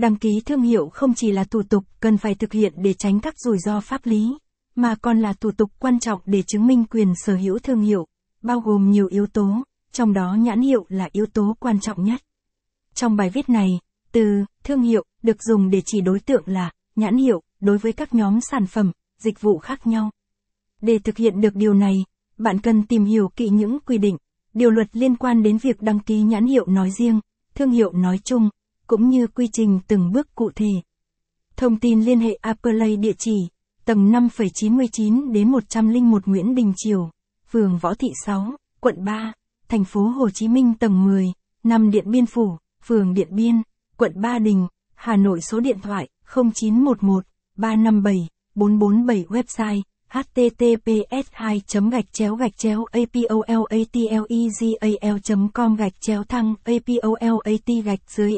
Đăng ký thương hiệu không chỉ là thủ tục cần phải thực hiện để tránh các rủi ro pháp lý, mà còn là thủ tục quan trọng để chứng minh quyền sở hữu thương hiệu, bao gồm nhiều yếu tố, trong đó nhãn hiệu là yếu tố quan trọng nhất. Trong bài viết này, từ thương hiệu được dùng để chỉ đối tượng là nhãn hiệu đối với các nhóm sản phẩm, dịch vụ khác nhau. Để thực hiện được điều này, bạn cần tìm hiểu kỹ những quy định, điều luật liên quan đến việc đăng ký nhãn hiệu nói riêng, thương hiệu nói chung, cũng như quy trình từng bước cụ thể. Thông tin liên hệ Appley địa chỉ tầng 5,99 đến 101 Nguyễn Đình Triều, phường Võ Thị 6, quận 3, thành phố Hồ Chí Minh tầng 10, năm Điện Biên Phủ, phường Điện Biên, quận Ba Đình, Hà Nội số điện thoại 0911 357 447 website https 2 gạch chéo gạch chéo apolatlegal com gạch chéo thăng apolat gạch dưới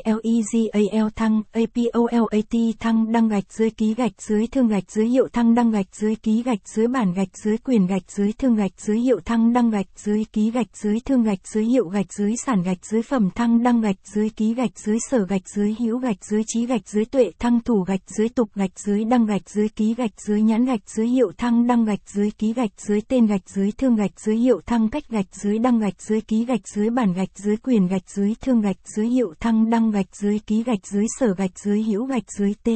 legal thăng apolat thăng đăng gạch dưới ký gạch dưới thương gạch dưới hiệu thăng đăng gạch dưới ký gạch dưới bản gạch dưới quyền gạch dưới thương gạch dưới hiệu thăng đăng gạch dưới ký gạch dưới thương gạch dưới hiệu gạch dưới sản gạch dưới phẩm thăng đăng gạch dưới ký gạch dưới sở gạch dưới hữu gạch dưới trí gạch dưới tuệ thăng thủ gạch dưới tục gạch dưới đăng gạch dưới ký gạch dưới nhãn gạch dưới hiệu thăng thăng đăng gạch dưới ký gạch dưới tên gạch dưới thương gạch dưới hiệu thăng cách gạch dưới đăng gạch dưới ký gạch dưới bản gạch dưới quyền gạch dưới thương gạch dưới hiệu thăng đăng gạch dưới ký gạch dưới sở gạch dưới hữu gạch dưới t